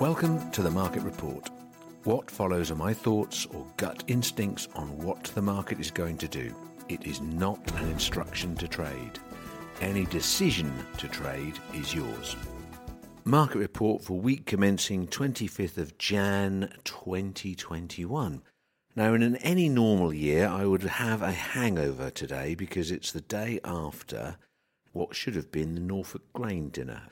Welcome to the Market Report. What follows are my thoughts or gut instincts on what the market is going to do. It is not an instruction to trade. Any decision to trade is yours. Market report for week commencing 25th of Jan 2021. Now, in any normal year, I would have a hangover today because it's the day after what should have been the Norfolk Grain dinner.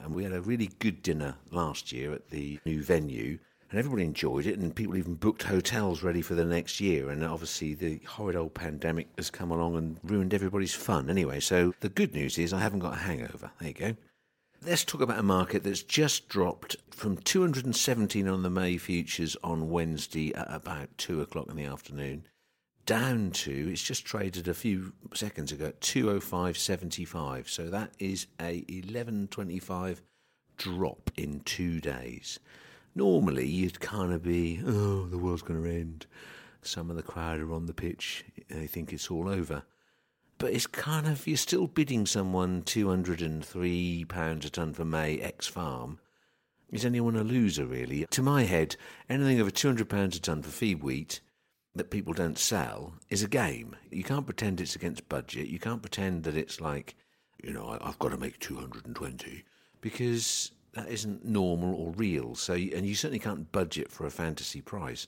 And we had a really good dinner last year at the new venue, and everybody enjoyed it, and people even booked hotels ready for the next year. And obviously, the horrid old pandemic has come along and ruined everybody's fun. Anyway, so the good news is I haven't got a hangover. There you go. Let's talk about a market that's just dropped from 217 on the May futures on Wednesday at about 2 o'clock in the afternoon down to it's just traded a few seconds ago at 205.75 so that is a 11.25 drop in 2 days. Normally you'd kind of be oh the world's going to end. Some of the crowd are on the pitch they think it's all over. But it's kind of you're still bidding someone 203 pounds a ton for May X farm. Is anyone a loser really? To my head anything over 200 pounds a ton for feed wheat that people don't sell is a game. You can't pretend it's against budget. You can't pretend that it's like, you know, I've got to make 220 because that isn't normal or real. So, and you certainly can't budget for a fantasy price.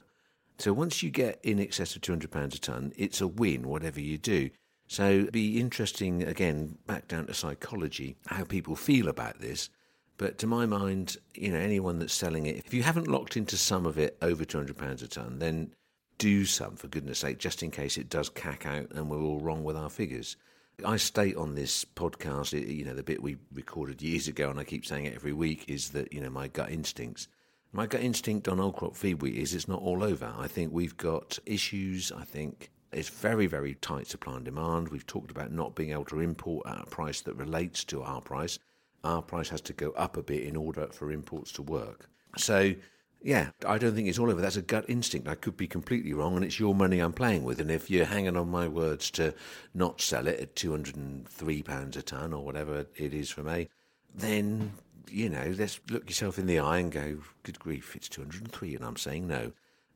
So once you get in excess of 200 pounds a ton, it's a win, whatever you do. So be interesting, again, back down to psychology, how people feel about this. But to my mind, you know, anyone that's selling it, if you haven't locked into some of it over £200 a tonne, then do some, for goodness sake, just in case it does cack out and we're all wrong with our figures. I state on this podcast, you know, the bit we recorded years ago, and I keep saying it every week, is that, you know, my gut instincts. My gut instinct on old crop feed wheat is it's not all over. I think we've got issues. I think it's very, very tight supply and demand. We've talked about not being able to import at a price that relates to our price. Our price has to go up a bit in order for imports to work. So, yeah, I don't think it's all over. That's a gut instinct. I could be completely wrong, and it's your money I'm playing with. And if you're hanging on my words to not sell it at £203 a tonne or whatever it is for me, then, you know, let's look yourself in the eye and go, good grief, it's 203 and I'm saying no.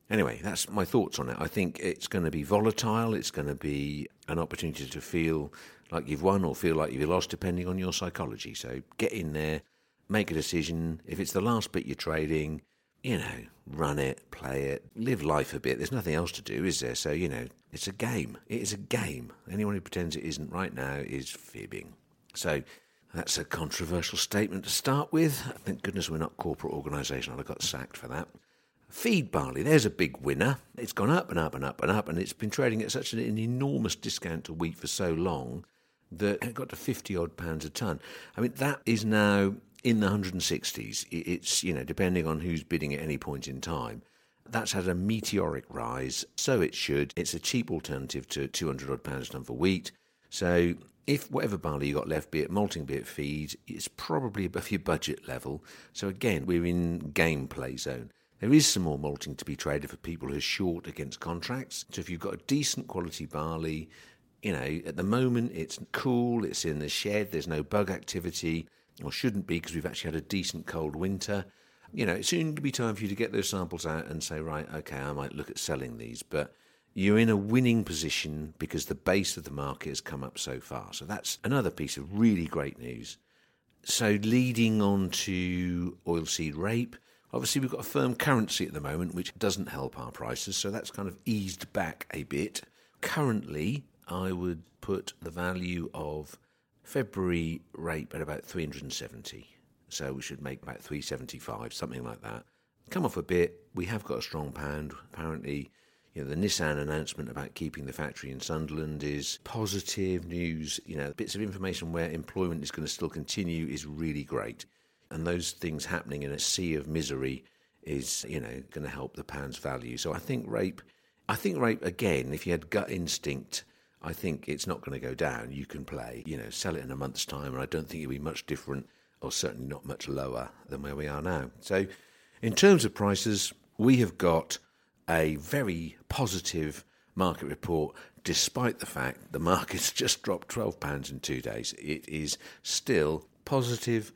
Anyway, that's my thoughts on it. I think it's going to be volatile. It's going to be an opportunity to feel like you've won or feel like you've lost, depending on your psychology. So get in there, make a decision. If it's the last bit you're trading, you know, run it, play it, live life a bit. There's nothing else to do, is there? So, you know, it's a game. It is a game. Anyone who pretends it isn't right now is fibbing. So, that's a controversial statement to start with. Thank goodness we're not corporate organisation. I'd have got sacked for that. Feed barley, there's a big winner. It's gone up and up and up and up, and it's been trading at such an, an enormous discount to wheat for so long that it got to 50 odd pounds a tonne. I mean, that is now in the 160s. It's, you know, depending on who's bidding at any point in time. That's had a meteoric rise, so it should. It's a cheap alternative to 200 odd pounds a tonne for wheat. So if whatever barley you got left, be it malting, be it feed, it's probably above your budget level. So again, we're in gameplay zone. There is some more malting to be traded for people who are short against contracts. So if you've got a decent quality barley, you know, at the moment it's cool, it's in the shed, there's no bug activity or shouldn't be because we've actually had a decent cold winter. You know, it's soon to be time for you to get those samples out and say, right, okay, I might look at selling these. But you're in a winning position because the base of the market has come up so far. So that's another piece of really great news. So leading on to oilseed rape, obviously we've got a firm currency at the moment, which doesn't help our prices. So that's kind of eased back a bit. Currently, I would put the value of February rape at about 370. So we should make about 375, something like that. Come off a bit. We have got a strong pound. Apparently, you know, the Nissan announcement about keeping the factory in Sunderland is positive news. You know, bits of information where employment is going to still continue is really great. And those things happening in a sea of misery is, you know, going to help the pound's value. So I think rape, I think rape, again, if you had gut instinct, I think it's not going to go down. You can play, you know, sell it in a month's time, and I don't think it'll be much different, or certainly not much lower than where we are now. So, in terms of prices, we have got a very positive market report, despite the fact the market's just dropped £12 in two days. It is still positive,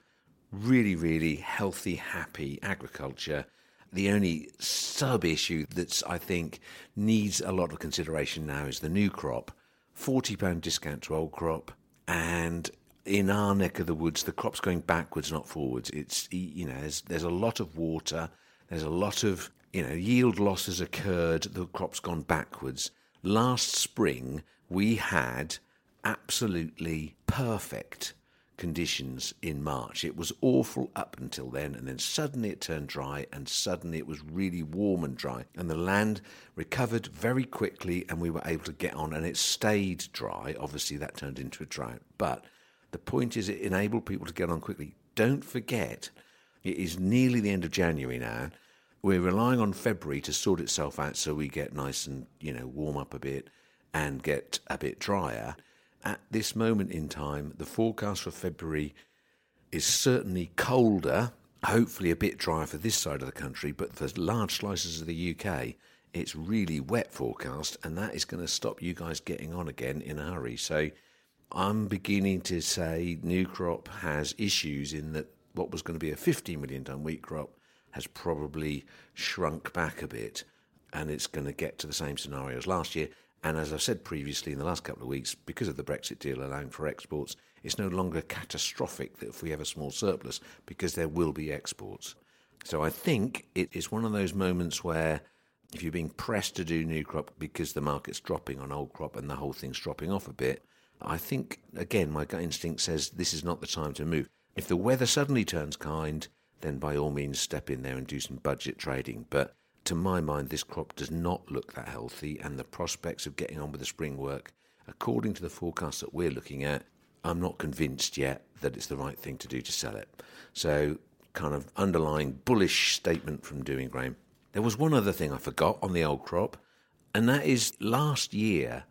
really, really healthy, happy agriculture. The only sub issue that's, I think, needs a lot of consideration now is the new crop. £40 discount to old crop. And in our neck of the woods, the crop's going backwards, not forwards. It's, you know, there's, there's a lot of water, there's a lot of you know, yield loss has occurred, the crop's gone backwards. Last spring, we had absolutely perfect conditions in March. It was awful up until then, and then suddenly it turned dry, and suddenly it was really warm and dry. And the land recovered very quickly, and we were able to get on, and it stayed dry. Obviously, that turned into a drought. But the point is, it enabled people to get on quickly. Don't forget, it is nearly the end of January now we're relying on February to sort itself out so we get nice and, you know, warm up a bit and get a bit drier. At this moment in time, the forecast for February is certainly colder, hopefully a bit drier for this side of the country, but for large slices of the UK, it's really wet forecast, and that is going to stop you guys getting on again in a hurry. So I'm beginning to say new crop has issues in that what was going to be a 50 million tonne wheat crop has probably shrunk back a bit and it's going to get to the same scenario as last year. And as I've said previously in the last couple of weeks, because of the Brexit deal allowing for exports, it's no longer catastrophic that if we have a small surplus, because there will be exports. So I think it is one of those moments where if you're being pressed to do new crop because the market's dropping on old crop and the whole thing's dropping off a bit, I think, again, my gut instinct says this is not the time to move. If the weather suddenly turns kind, then by all means step in there and do some budget trading. But to my mind, this crop does not look that healthy, and the prospects of getting on with the spring work, according to the forecast that we're looking at, I'm not convinced yet that it's the right thing to do to sell it. So, kind of underlying bullish statement from Dewing Grain. There was one other thing I forgot on the old crop, and that is last year.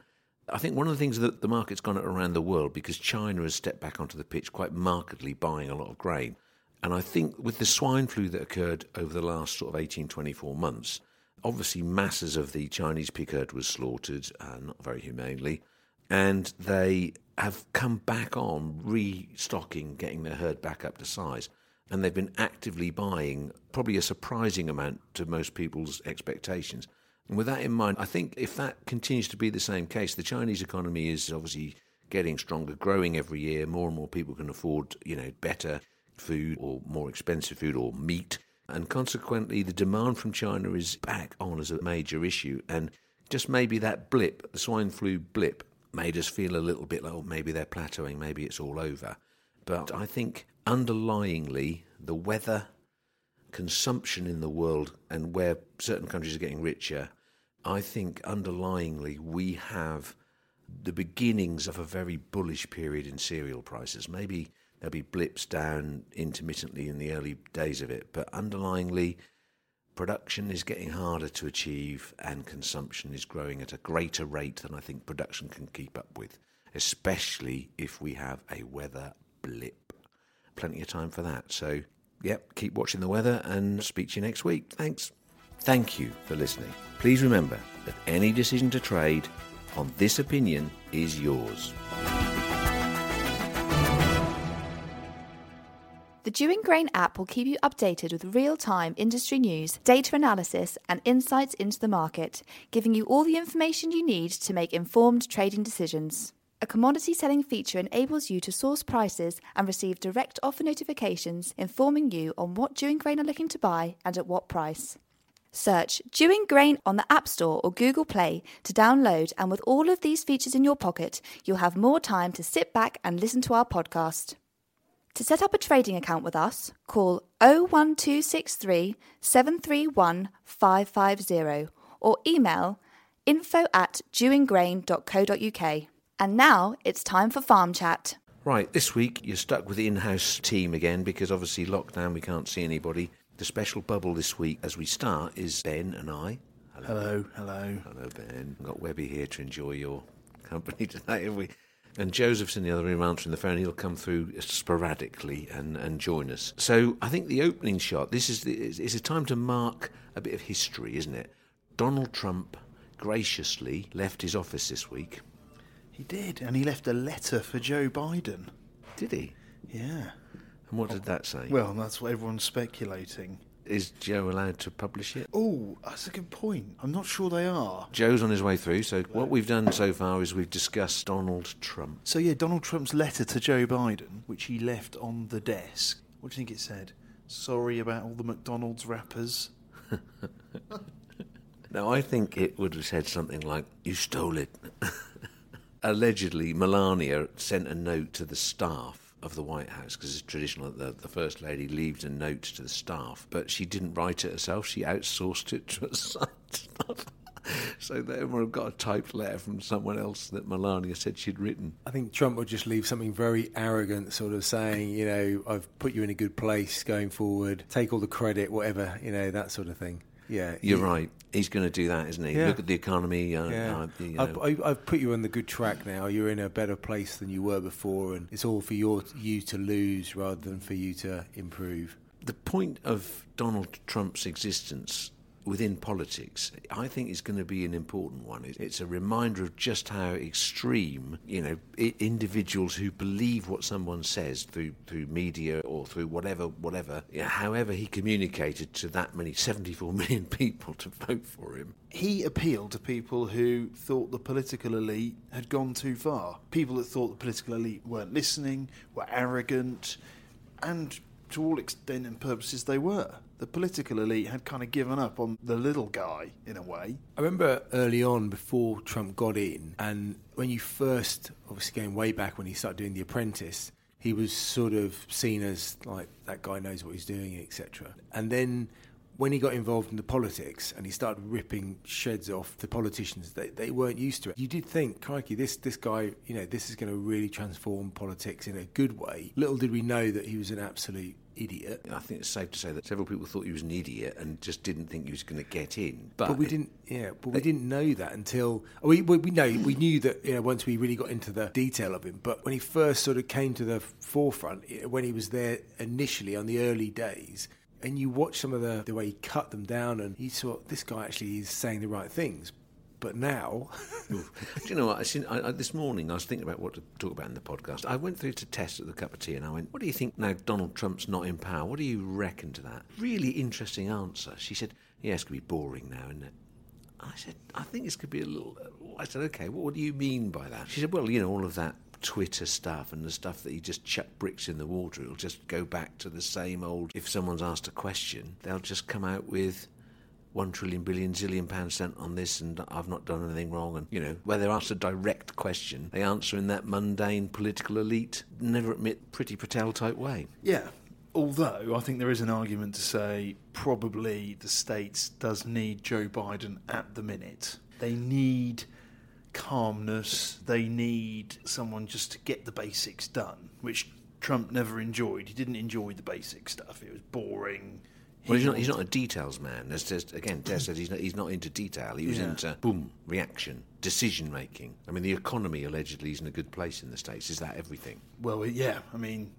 I think one of the things that the market's gone at around the world because China has stepped back onto the pitch quite markedly, buying a lot of grain. And I think with the swine flu that occurred over the last sort of 18, 24 months, obviously masses of the Chinese pig herd was slaughtered, uh, not very humanely, and they have come back on restocking, getting their herd back up to size. And they've been actively buying, probably a surprising amount to most people's expectations. And with that in mind, I think if that continues to be the same case, the Chinese economy is obviously getting stronger, growing every year. More and more people can afford, you know, better food or more expensive food or meat. And consequently, the demand from China is back on as a major issue. And just maybe that blip, the swine flu blip, made us feel a little bit like, oh, maybe they're plateauing, maybe it's all over. But I think underlyingly, the weather, consumption in the world, and where certain countries are getting richer, I think underlyingly we have the beginnings of a very bullish period in cereal prices. Maybe There'll be blips down intermittently in the early days of it, but underlyingly, production is getting harder to achieve and consumption is growing at a greater rate than I think production can keep up with, especially if we have a weather blip. Plenty of time for that. So, yep, keep watching the weather and speak to you next week. Thanks. Thank you for listening. Please remember that any decision to trade on this opinion is yours. The Dewing Grain app will keep you updated with real time industry news, data analysis, and insights into the market, giving you all the information you need to make informed trading decisions. A commodity selling feature enables you to source prices and receive direct offer notifications informing you on what Dewing Grain are looking to buy and at what price. Search Dewing Grain on the App Store or Google Play to download, and with all of these features in your pocket, you'll have more time to sit back and listen to our podcast. To set up a trading account with us, call 01263 731 550 or email info at dewinggrain.co.uk. And now it's time for Farm Chat. Right, this week you're stuck with the in house team again because obviously lockdown, we can't see anybody. The special bubble this week as we start is Ben and I. Hello, hello. Hello, Ben. We've got Webby here to enjoy your company tonight, have we? And Joseph's in the other room answering the phone. He'll come through sporadically and, and join us. So I think the opening shot, this is, the, is a time to mark a bit of history, isn't it? Donald Trump graciously left his office this week. He did, and he left a letter for Joe Biden. Did he? Yeah. And what did that say? Well, that's what everyone's speculating. Is Joe allowed to publish it? Oh, that's a good point. I'm not sure they are. Joe's on his way through, so what we've done so far is we've discussed Donald Trump. So, yeah, Donald Trump's letter to Joe Biden, which he left on the desk. What do you think it said? Sorry about all the McDonald's wrappers. Now, I think it would have said something like, You stole it. Allegedly, Melania sent a note to the staff of the White House because it's traditional that the, the First Lady leaves a note to the staff, but she didn't write it herself. She outsourced it to a staff. So they have got a typed letter from someone else that Melania said she'd written. I think Trump would just leave something very arrogant, sort of saying, you know, I've put you in a good place going forward, take all the credit, whatever, you know, that sort of thing. Yeah, You're he- right. He's going to do that, isn't he? Yeah. Look at the economy. Uh, Yeah, uh, you I've, I've put you on the good track now. You're in a better place than you were before, and it's all for your you to lose rather than for you to improve. the point of Donald Trump's existence within politics, I think, is going to be an important one. It's a reminder of just how extreme, you know, individuals who believe what someone says through through media or through whatever, whatever, you know, however he communicated to that many 74 million people to vote for him. He appealed to people who thought the political elite had gone too far. People that thought the political elite weren't listening, were arrogant, and to all extent and purposes they were. The political elite had kind of given up on the little guy, in a way. I remember early on before Trump got in, and when you first, obviously going way back when he started doing The Apprentice, he was sort of seen as like that guy knows what he's doing, etc. And then when he got involved in the politics and he started ripping sheds off the politicians, they, they weren't used to it. You did think, crikey, this this guy, you know, this is going to really transform politics in a good way. Little did we know that he was an absolute idiot. I think it's safe to say that several people thought he was an idiot and just didn't think he was going to get in. But, But we didn't, yeah. But we didn't know that until we we, we know we knew that you know once we really got into the detail of him. But when he first sort of came to the forefront, when he was there initially on the early days, and you watch some of the the way he cut them down, and you thought this guy actually is saying the right things. But now, Do you know what? I seen, I, I, this morning I was thinking about what to talk about in the podcast. I went through to Tess at the cup of tea and I went, What do you think now Donald Trump's not in power? What do you reckon to that? Really interesting answer. She said, Yeah, to be boring now, isn't it? I said, I think it's going to be a little. I said, Okay, what, what do you mean by that? She said, Well, you know, all of that Twitter stuff and the stuff that you just chuck bricks in the water, it'll just go back to the same old. If someone's asked a question, they'll just come out with one trillion billion zillion pounds spent on this and I've not done anything wrong and you know where they're asked a direct question they answer in that mundane political elite never admit Priti Patel type way Yeah. Although I think there is an argument to say probably the States does need Joe Biden at the minute. They need calmness. They need someone just to get the basics done, which Trump never enjoyed. He didn't enjoy the basic stuff. It was boring. Well he's not he's not a details man as just again Des said he's not, he's not into detail he was Yeah. into boom reaction decision making I mean the economy allegedly is in a good place in the States is that everything Well, yeah. I mean,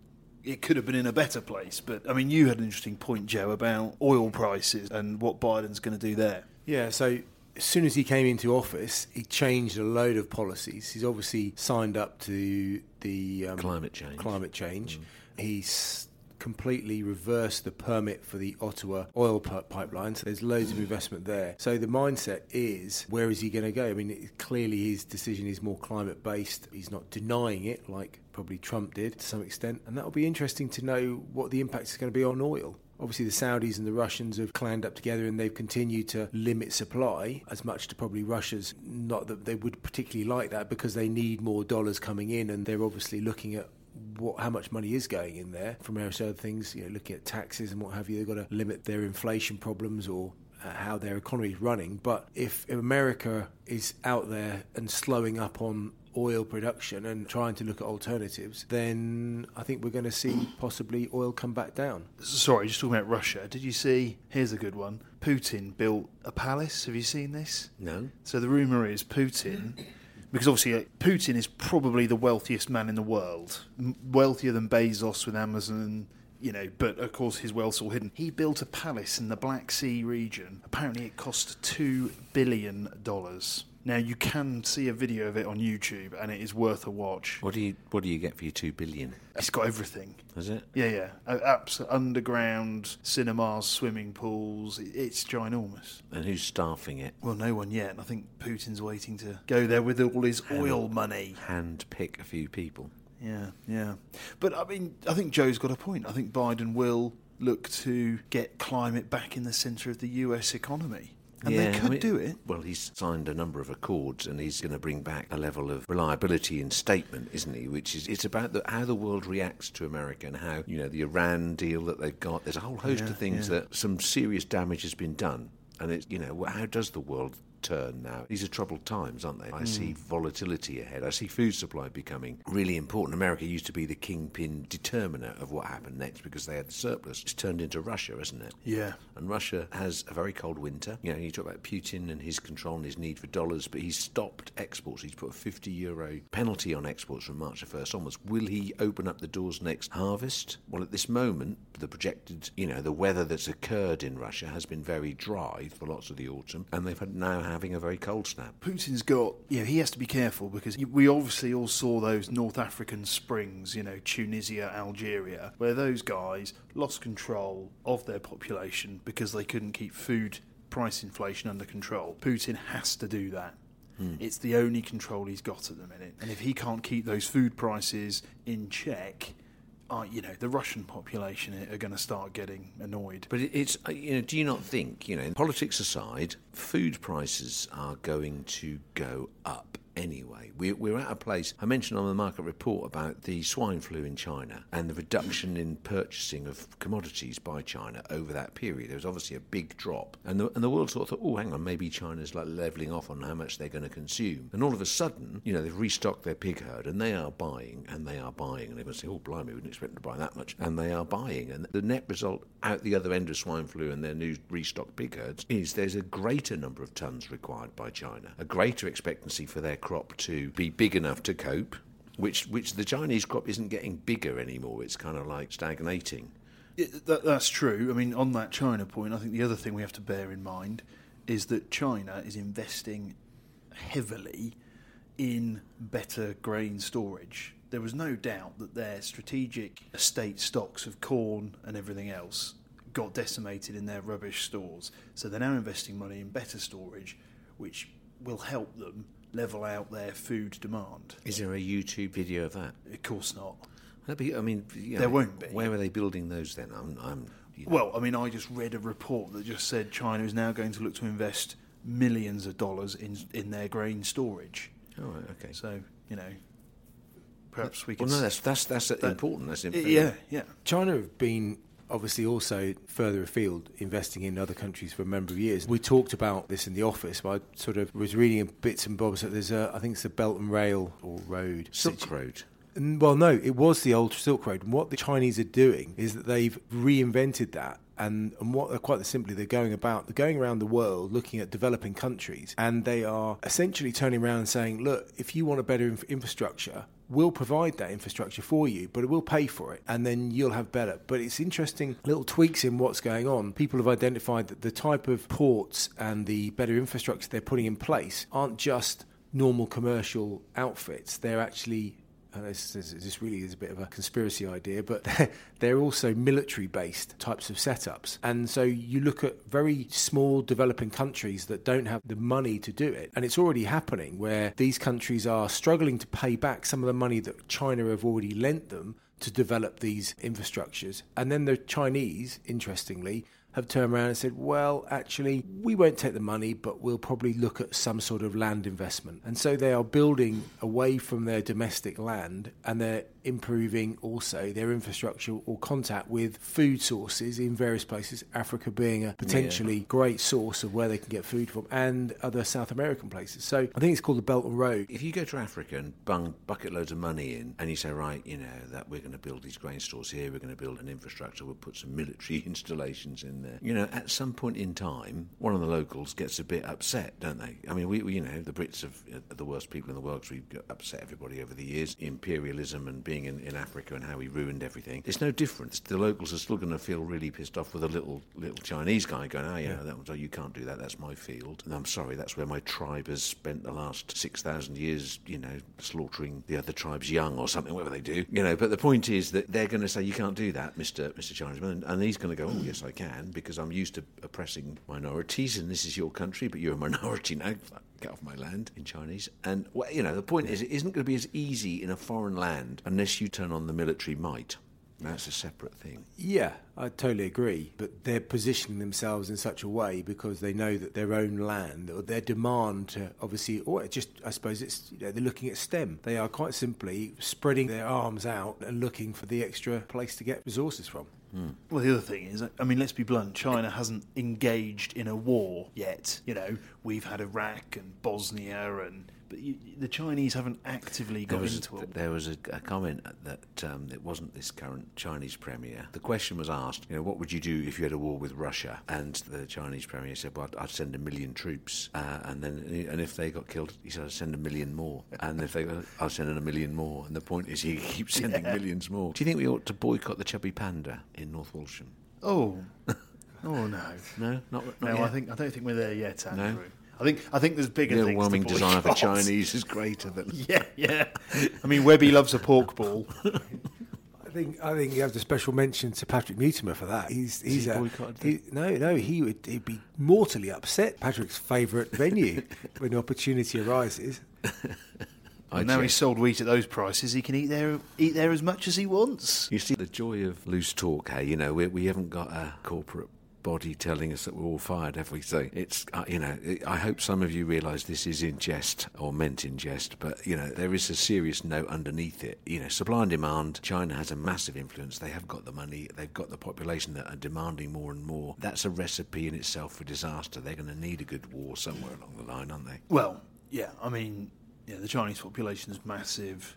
it could have been in a better place. But I mean, you had an interesting point, Joe, about oil prices and what Biden's going to do there. yeah. So as soon as he came into office, he changed a load of policies. He's obviously signed up to the um, Climate change. Climate change. He's completely reversed the permit for the Ottawa oil pipeline. So there's loads of investment there. So the mindset is, where is he going to go? I mean, it, clearly his decision is more climate based. He's not denying it like probably Trump did to some extent. And that'll be interesting to know what the impact is going to be on oil. Obviously, the Saudis and the Russians have clanned up together and they've continued to limit supply as much to probably Russia's. Not that they would particularly like that because they need more dollars coming in and they're obviously looking at what how much money is going in there from various other things, you know, looking at taxes and what have you. They've got to limit their inflation problems or uh, how their economy is running. But if America is out there and slowing up on oil production and trying to look at alternatives, then I think we're going to see possibly oil come back down. Sorry, just talking about Russia. Did you see? Here's a good one. Putin built a palace. Have you seen this? No. So the rumor is Putin, because obviously uh, Putin is probably the wealthiest man in the world, wealthier than Bezos with Amazon. You know, but of course his wealth's all hidden. He built a palace in the Black Sea region. Apparently, it cost two billion dollars. Now you can see a video of it on YouTube, and it is worth a watch. What do you What do you get for your two billion? It's got everything. Is it? Yeah, yeah. Uh, abs- underground cinemas, swimming pools. It's ginormous. And who's staffing it? Well, no one yet. I think Putin's waiting to go there with all his oil money. Hand pick a few people. Yeah, yeah. But I mean, I think Joe's got a point. I think Biden will look to get climate back in the centre of the US economy. And Yeah, they I could mean- do it. Well, he's signed a number of accords, and he's going to bring back a level of reliability in statement, isn't he? Which is it's about the, how the world reacts to America and how you know the Iran deal that they've got. There's a whole host Yeah, of things yeah. that some serious damage has been done, and it's you know how does the world turn now? These are troubled times, aren't they? I see hmm. volatility ahead. I see food supply becoming really important. America used to be the kingpin determiner of what happened next because they had the surplus. It's turned into Russia, isn't it? Yeah. And Russia has a very cold winter. You know, you talk about Putin and his control and his need for dollars, but he's stopped exports. He's put a 50 euro penalty on exports from March the 1st onwards. Will he open up the doors next harvest? Well, at this moment, the projected, you know, the weather that's occurred in Russia has been very dry for lots of the autumn, and they've had now having a very cold snap. Putin's got, you know, he has to be careful because we obviously all saw those North African springs, you know, Tunisia, Algeria, where those guys lost control of their population because they couldn't keep food price inflation under control. Putin has to do that. Hmm. It's the only control he's got at the minute. And if he can't keep those food prices in check, uh, you know, the Russian population are going to start getting annoyed. But it's, uh, you know, do you not think, you know, politics aside, food prices are going to go up anyway? We're, we're at a place, I mentioned on the market report about the swine flu in China and the reduction in purchasing of commodities by China over that period. There was obviously a big drop. And the, and the world sort of thought, oh, hang on, maybe China's like levelling off on how much they're going to consume. And all of a sudden, you know, they've restocked their pig herd and they are buying and they are buying. And they're say, oh, blimey, we didn't expect them to buy that much. And they are buying. And the net result out the other end of swine flu and their new restocked pig herds is there's a greater number of tons required by China, a greater expectancy for their crop to be big enough to cope. Which, which the Chinese crop isn't getting bigger anymore. It's kind of like stagnating. It, that, that's true. I mean, on that China point, I think the other thing we have to bear in mind is that China is investing heavily in better grain storage. There was no doubt that their strategic estate stocks of corn and everything else got decimated in their rubbish stores. So they're now investing money in better storage, which will help them level out their food demand. Is there a YouTube video of that? Of course not. Be, I mean, you know, There won't be. Where are they building those then? I'm, I'm you know, Well, I mean, I just read a report that just said China is now going to look to invest millions of dollars in in their grain storage. all right, okay. So you know, perhaps we Well, could. no, that's that's that's important. That's important. yeah, yeah. China have been obviously also further afield investing in other countries for a number of years. We talked about this in the office, but I sort of was reading bits and bobs that there's a, I think it's the Belt and Rail or Road. Silk Road. N- Well, no, it was the old Silk Road. And what the Chinese are doing is that they've reinvented that. And, and what they're quite simply they're going about they're going around the world looking at developing countries and they are essentially turning around and saying look if you want a better inf- infrastructure we'll provide that infrastructure for you but it will pay for it and then you'll have better. But it's interesting little tweaks in what's going on. People have identified that the type of ports and the better infrastructure they're putting in place aren't just normal commercial outfits. They're actually this, this, this really is a bit of a conspiracy idea, but they're, they're also military based types of setups. And so you look at very small developing countries that don't have the money to do it. And it's already happening where these countries are struggling to pay back some of the money that China have already lent them to develop these infrastructures. And then the Chinese, interestingly, have turned around and said, well, actually, we won't take the money, but we'll probably look at some sort of land investment. And so they are building away from their domestic land and they're improving also their infrastructure or contact with food sources in various places, Africa being a potentially yeah. great source of where they can get food from, and other South American places. So I think it's called the Belt and Road. If you go to Africa and bung bucket loads of money in, and you say, right, you know, that we're going to build these grain stores here, we're going to build an infrastructure, we'll put some military installations in there. You know, at some point in time, one of the locals gets a bit upset, don't they? I mean, we, we you know, the Brits are uh, the worst people in the world because we've upset everybody over the years. Imperialism and being in, in Africa and how we ruined everything. It's no different. The locals are still going to feel really pissed off with a little little Chinese guy going, oh, yeah, that was, oh, you can't do that. That's my field. And I'm sorry, that's where my tribe has spent the last 6,000 years, you know, slaughtering the other tribes young or something, whatever they do. You know, but the point is that they're going to say, you can't do that, Mr. Mr. Chinesman. And he's going to go, oh, yes, I can, because I'm used to oppressing minorities and this is your country, but you're a minority now get off my land in Chinese. And, well, you know, the point is, it isn't going to be as easy in a foreign land unless you turn on the military might. That's a separate thing. Yeah, I totally agree. But they're positioning themselves in such a way because they know that their own land or their demand to obviously, or just, I suppose it's, you know, they're looking at STEM. They are quite simply spreading their arms out and looking for the extra place to get resources from. Mm. Well, the other thing is, I mean, let's be blunt. China hasn't engaged in a war yet. You know, we've had Iraq and Bosnia and but you, the Chinese haven't actively got into it. There was a, a comment that um, it wasn't this current Chinese premier. The question was asked, you know, what would you do if you had a war with Russia? And the Chinese premier said, well, I'd, I'd send a million troops, uh, and then and if they got killed, he said, I'd send a million more, and if they got, I'd send in a million more. And the point is, he keeps sending yeah. millions more. Do you think we ought to boycott the chubby panda in North Walsham? Oh. Oh no, no, not, not no. Yet. I think I don't think we're there yet, Andrew. No? I think I think there's bigger the things. overwhelming desire for Chinese is greater than. Yeah, yeah. I mean, Webby loves a pork ball. I think I think you have the special mention to Patrick Mutimer for that. He's he's he a, he, no no he would he'd be mortally upset. Patrick's favourite venue when the opportunity arises. Well, now he's sold wheat at those prices, he can eat there eat there as much as he wants. You see the joy of loose talk. Hey, you know we we haven't got a corporate body telling us that we're all fired? So it's, uh, you know, I hope some of you realise this is in jest or meant in jest, but, you know, there is a serious note underneath it. You know, supply and demand, China has a massive influence. They have got the money, they've got the population that are demanding more and more. That's a recipe in itself for disaster. They're going to need a good war somewhere along the line, aren't they? Well, yeah, I mean, yeah, the Chinese population is massive.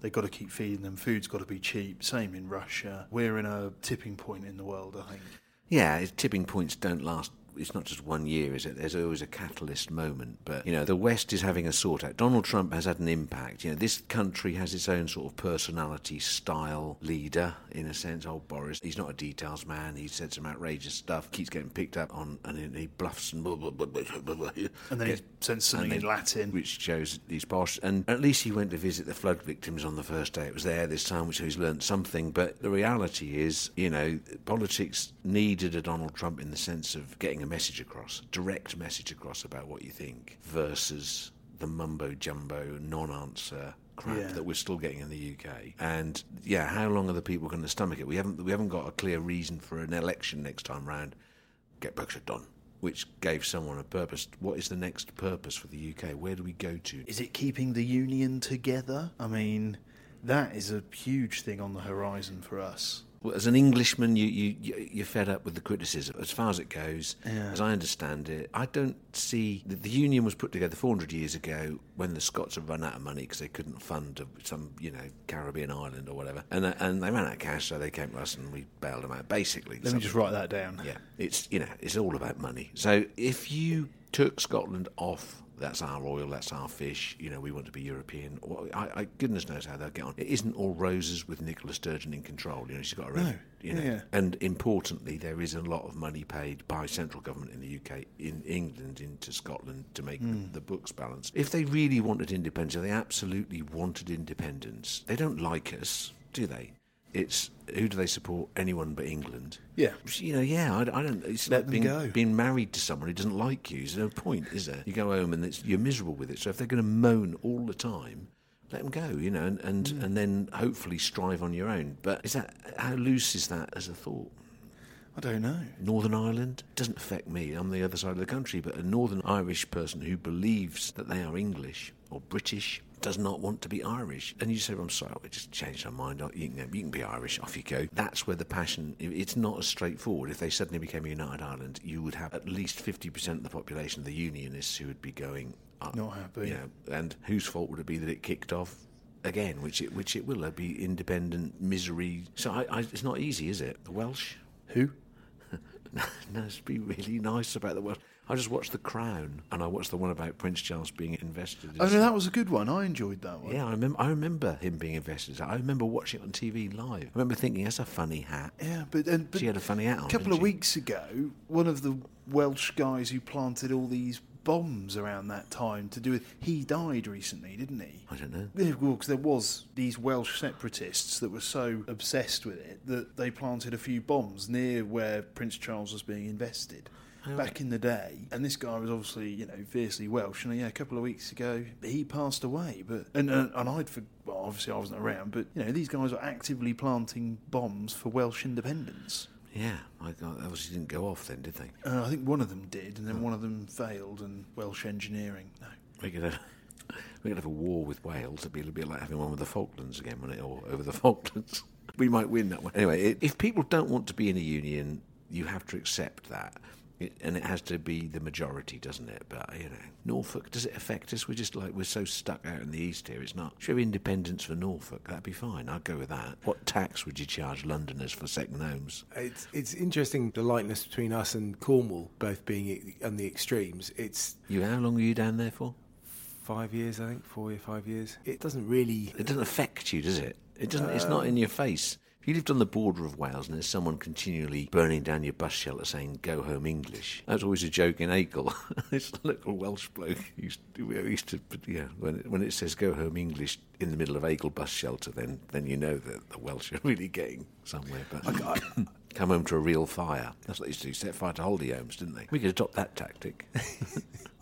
They've got to keep feeding them. Food's got to be cheap. Same in Russia. We're in a tipping point in the world, I think. Yeah, tipping points don't last it's not just one year, is it? There's always a catalyst moment. But, you know, the West is having a sort out. Donald Trump has had an impact. You know, this country has its own sort of personality, style, leader, in a sense. Old Boris, he's not a details man. He said some outrageous stuff, keeps getting picked up on, and he bluffs and blah, blah, blah, blah, blah, And then he sends something in Latin. Which shows he's posh. And at least he went to visit the flood victims on the first day. It was there this time, which he's learned something. But the reality is, you know, politics needed a Donald Trump in the sense of getting a message across, direct message across about what you think, versus the mumbo jumbo non answer crap yeah. that we're still getting in the UK. And yeah, how long are the people going to stomach it? We haven't we haven't got a clear reason for an election next time round. Get Brexit done. Which gave someone a purpose. What is the next purpose for the UK? Where do we go to? Is it keeping the union together? I mean, that is a huge thing on the horizon for us as an Englishman, you, you, you're fed up with the criticism. As far as it goes, yeah. as I understand it, I don't see. The, the, union was put together 400 years ago when the Scots had run out of money because they couldn't fund some, you know, Caribbean island or whatever. And, uh, and they ran out of cash, so they came to us and we bailed them out, basically. Let me just write that down. Yeah. It's, you know, it's all about money. So if you took Scotland off that's our oil, that's our fish, you know, we want to be European. Well, I, I, goodness knows how they'll get on. It isn't all roses with Nicola Sturgeon in control. You know, she's got her own, you know. Yeah. And importantly, there is a lot of money paid by central government in the UK, in England, into Scotland to make mm. the, hmm. the, books balance. If they really wanted independence, they absolutely wanted independence. They don't like us, do they? It's who do they support? Anyone but England. Yeah. You know, yeah, I, I don't. It's Let like being, go. being married to someone who doesn't like you. There's no point, is there? You go home and you're miserable with it. So if they're going to moan all the time, let them go, you know, and and, mm. and then hopefully strive on your own. But is that how loose is that as a thought? I don't know. Northern Ireland doesn't affect me. I'm the other side of the country, but a Northern Irish person who believes that they are English or British does not want to be Irish. And you say, well, I'm sorry, we just changed our mind. You can, you can be Irish, off you go. That's where the passion, it's not as straightforward. If they suddenly became a United Ireland, you would have at least 50% of the population, the Unionists, who would be going, uh, Not happy. You know, and whose fault would it be that it kicked off? Again, which it which it will be independent misery. So I, I, it's not easy, is it? The Welsh, Who? no, it's be really nice about the Welsh. I just watched The Crown, and I watched the one about Prince Charles being invested. in Oh no, that was a good one. I enjoyed that one. Yeah, I remember. I remember him being invested. I remember watching it on TV live. I remember thinking, "That's a funny hat." Yeah, but, and, but She had a funny hat on, A couple of she? weeks ago, one of the Welsh guys who planted all these bombs around that time to do with he died recently, didn't he? I don't know. Yeah, well, 'cause there was these Welsh separatists that were so obsessed with it that they planted a few bombs near where Prince Charles was being invested. Oh, back in the day, and this guy was obviously, you know, fiercely Welsh. And yeah, a couple of weeks ago, he passed away. But and and, and I'd for well, obviously I wasn't around, but you know, these guys were actively planting bombs for Welsh independence. Yeah, I obviously didn't go off then, did they? Uh, I think one of them did, and then one of them failed, and Welsh engineering. No. We could have, we could have a war with Wales. It'd be a little bit like having one with the Falklands again, wouldn't it? Or over the Falklands. We might win that one. Anyway, i- if people don't want to be in a union, you have to accept that. It, and it has to be the majority, doesn't it? But you know, Norfolk does it affect us? We're just like we're so stuck out in the east here. It's not. Show independence for Norfolk. That'd be fine. I'd go with that. What tax would you charge Londoners for second homes? It's it's interesting the likeness between us and Cornwall both being on the extremes. It's You, how long were you down there for? five years, I think, four or five years. It doesn't really. It doesn't affect you, does it? It doesn't. it's uh, not in your face. If you lived on the border of Wales and there's someone continually burning down your bus shelter saying "Go home English," that's always a joke in Acle. this little Welsh bloke used to, used to yeah. When it, when it says "Go home English" in the middle of Acle bus shelter, then then you know that the Welsh are really getting somewhere. But come home to a real fire. That's what they used to do. Set fire to holiday homes, didn't they? We could adopt that tactic.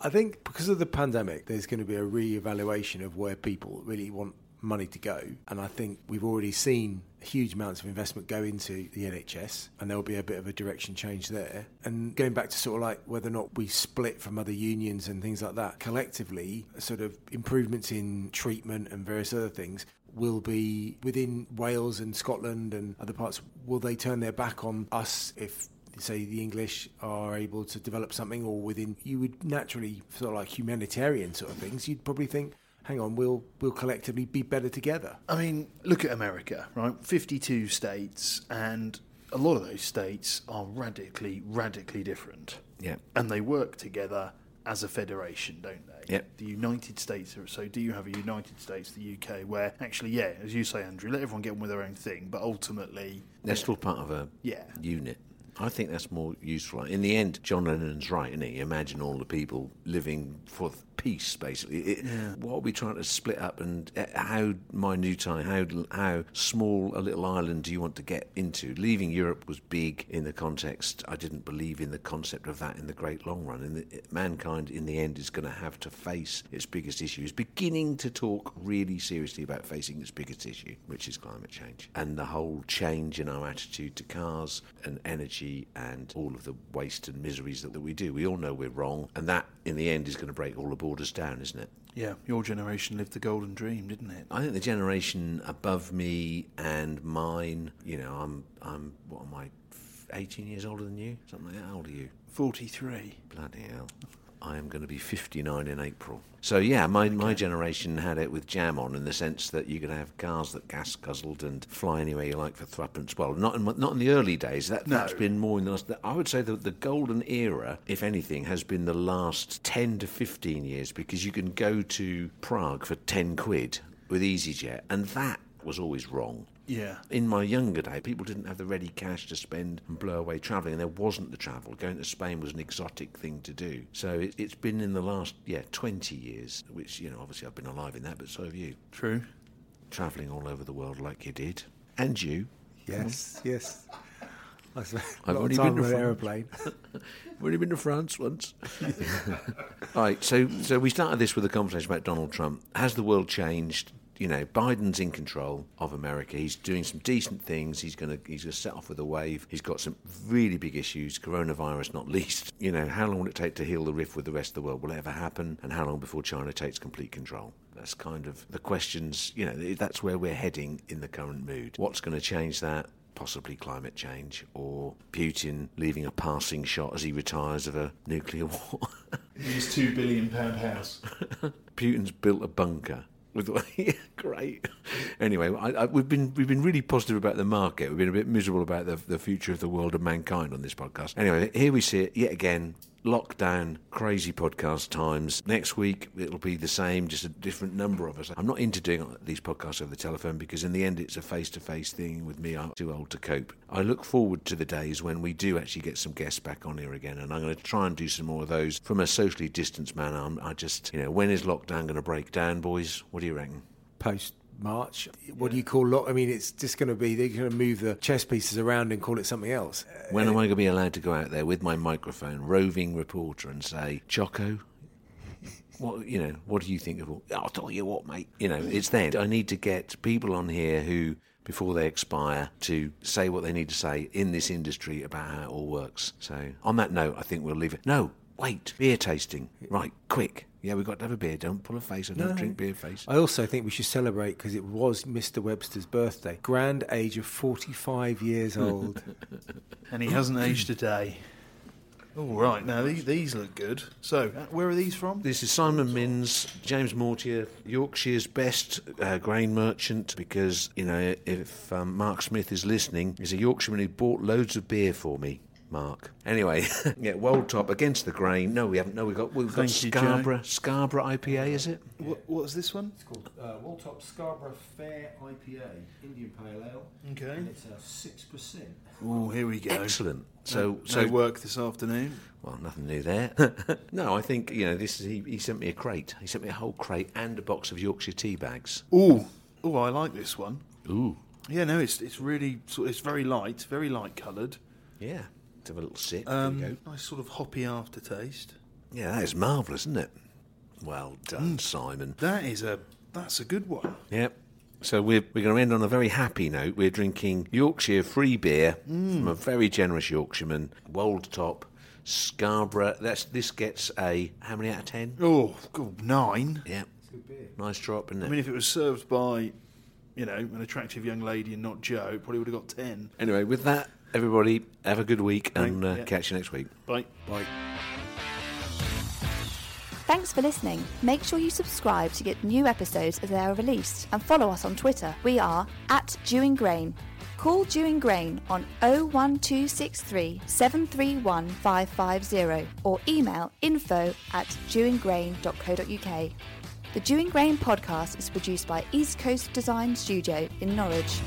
I think because of the pandemic, there's going to be a re-evaluation of where people really want money to go, and I think we've already seen huge amounts of investment go into the NHS, and there will be a bit of a direction change there. And going back to sort of like whether or not we split from other unions and things like that, collectively, sort of improvements in treatment and various other things will be within Wales and Scotland and other parts. Will they turn their back on us if say the English are able to develop something, or within you would naturally sort of like humanitarian sort of things, you'd probably think, hang on, we'll we'll collectively be better together. I mean, look at America, right? 52 states, and a lot of those states are radically, radically different. Yeah. And they work together as a federation, don't they? Yep. The United States, are- so do you have a United States, the UK, where actually, yeah, as you say, Andrew, let everyone get on with their own thing, but ultimately, They're still part of a Yeah. unit. I think that's more useful. In the end, John Lennon's right, isn't he? Imagine all the people living for peace, basically. It, What are we trying to split up, and uh, how minute, how how small a little island do you want to get into? Leaving Europe was big in the context. I didn't believe in the concept of that in the great long run. And the, mankind, in the end, is going to have to face its biggest issue. Is beginning to talk really seriously about facing its biggest issue, which is climate change, and the whole change in our attitude to cars and energy and all of the waste and miseries that, that we do. We all know we're wrong, and that, in the end, is going to break all the borders down, isn't it? yeah, your generation lived the golden dream, didn't it? I think the generation above me and mine, you know, I'm, I'm, what am I, 18 years older than you? Something like that. How old are you? 43. Bloody hell. I am going to be 59 in April. So, yeah, my, my generation had it with jam on in the sense that you could have cars that gas guzzled and fly anywhere you like for threepence. Well, not in, not in the early days. That, That's No. been more in the last. I would say that the golden era, if anything, has been the last 10 to 15 years because you can go to Prague for 10 quid with EasyJet, and that was always wrong. Yeah. In my younger day, people didn't have the ready cash to spend and blow away travelling, and there wasn't the travel. Going to Spain was an exotic thing to do. So it, it's been in the last, yeah, 20 years, which, you know, obviously I've been alive in that, but so have you. True. Travelling all over the world like you did. And you. Yes, yes. I spent a I've lot of only been to on an France. aeroplane. I've only been to France once. right, so so we started this with a conversation about Donald Trump. Has the world changed? You know, Biden's in control of America. He's doing some decent things. He's going to he's going to set off with a wave. He's got some really big issues, coronavirus not least. You know, how long will it take to heal the rift with the rest of the world? Will it ever happen? And how long before China takes complete control? That's kind of the questions. You know, that's where we're heading in the current mood. What's going to change that? Possibly climate change or Putin leaving a passing shot as he retires of a nuclear war. His two billion pound house. Putin's built a bunker. With yeah, great. Anyway, I, I, we've been we've been really positive about the market. We've been a bit miserable about the the future of the world of mankind on this podcast. Anyway, here we see it yet again lockdown, crazy podcast times. Next week it'll be the same, just a different number of us. I'm not into doing these podcasts over the telephone because in the end it's a face-to-face thing with me. I'm too old to cope. I look forward to the days when we do actually get some guests back on here again, and I'm going to try and do some more of those from a socially distanced manner. I'm, I just, you know, when is lockdown going to break down, boys? What do you reckon? Post March. What do you call lock? I mean, it's just going to be they're going to move the chess pieces around and call it something else. When am uh, I going to be allowed to go out there with my microphone, roving reporter, and say, Choco? What you know? What do you think of? All? I'll tell you what, mate. You know, it's then. I need to get people on here who, before they expire, to say what they need to say in this industry about how it all works. So, on that note, I think we'll leave it. No, wait, beer tasting. Right, quick. Yeah, we've got to have a beer. Don't pull a face. I don't No. drink beer face. I also think we should celebrate because it was Mr. Webster's birthday. Grand age of 45 years old. And he hasn't aged a day. All right, now these, these look good. So, uh, where are these from? This is Simon Minns, James Mortier, Yorkshire's best uh, grain merchant. Because you know, if um, Mark Smith is listening, he's a Yorkshireman who bought loads of beer for me. Mark. Anyway, yeah, Wold Top against the grain. No, we haven't. No, we've got we've got Thank you, Scarborough Scarborough IPA. Is it? What, what's this one? It's called uh, Top Scarborough Fair IPA, Indian Pale Ale. Okay. And it's a 6%. Oh, here we go. Excellent. So no, so no work this afternoon. Well, nothing new there. no, I think you know this is. He, he sent me a crate. He sent me a whole crate and a box of Yorkshire tea bags. Oh, oh, I like this one. Ooh, Yeah, no, it's it's really it's very light, very light coloured. yeah. Let's have a little sip. Um, there go. nice sort of hoppy aftertaste. Yeah, that is marvellous, isn't it? Well done, Simon. That is a that's a good one. Yep. So we're, we're going to end on a very happy note. We're drinking Yorkshire free beer from a very generous Yorkshireman, Wold Top, Scarborough. That's this gets a how many out of ten? Oh, God, nine. Yeah, nice drop, isn't it? I mean, if it was served by, you know, an attractive young lady and not Joe, it probably would have got ten. anyway, with that, everybody have a good week and uh, Yeah. catch you next week. Bye. Bye. Thanks for listening. Make sure you subscribe to get new episodes as they are released and follow us on Twitter. We are at Dewing Grain. Call Dewing Grain on 01263 731 550 or email info at dewinggrain.co.uk. The Dewing Grain podcast is produced by East Coast Design Studio in Norwich.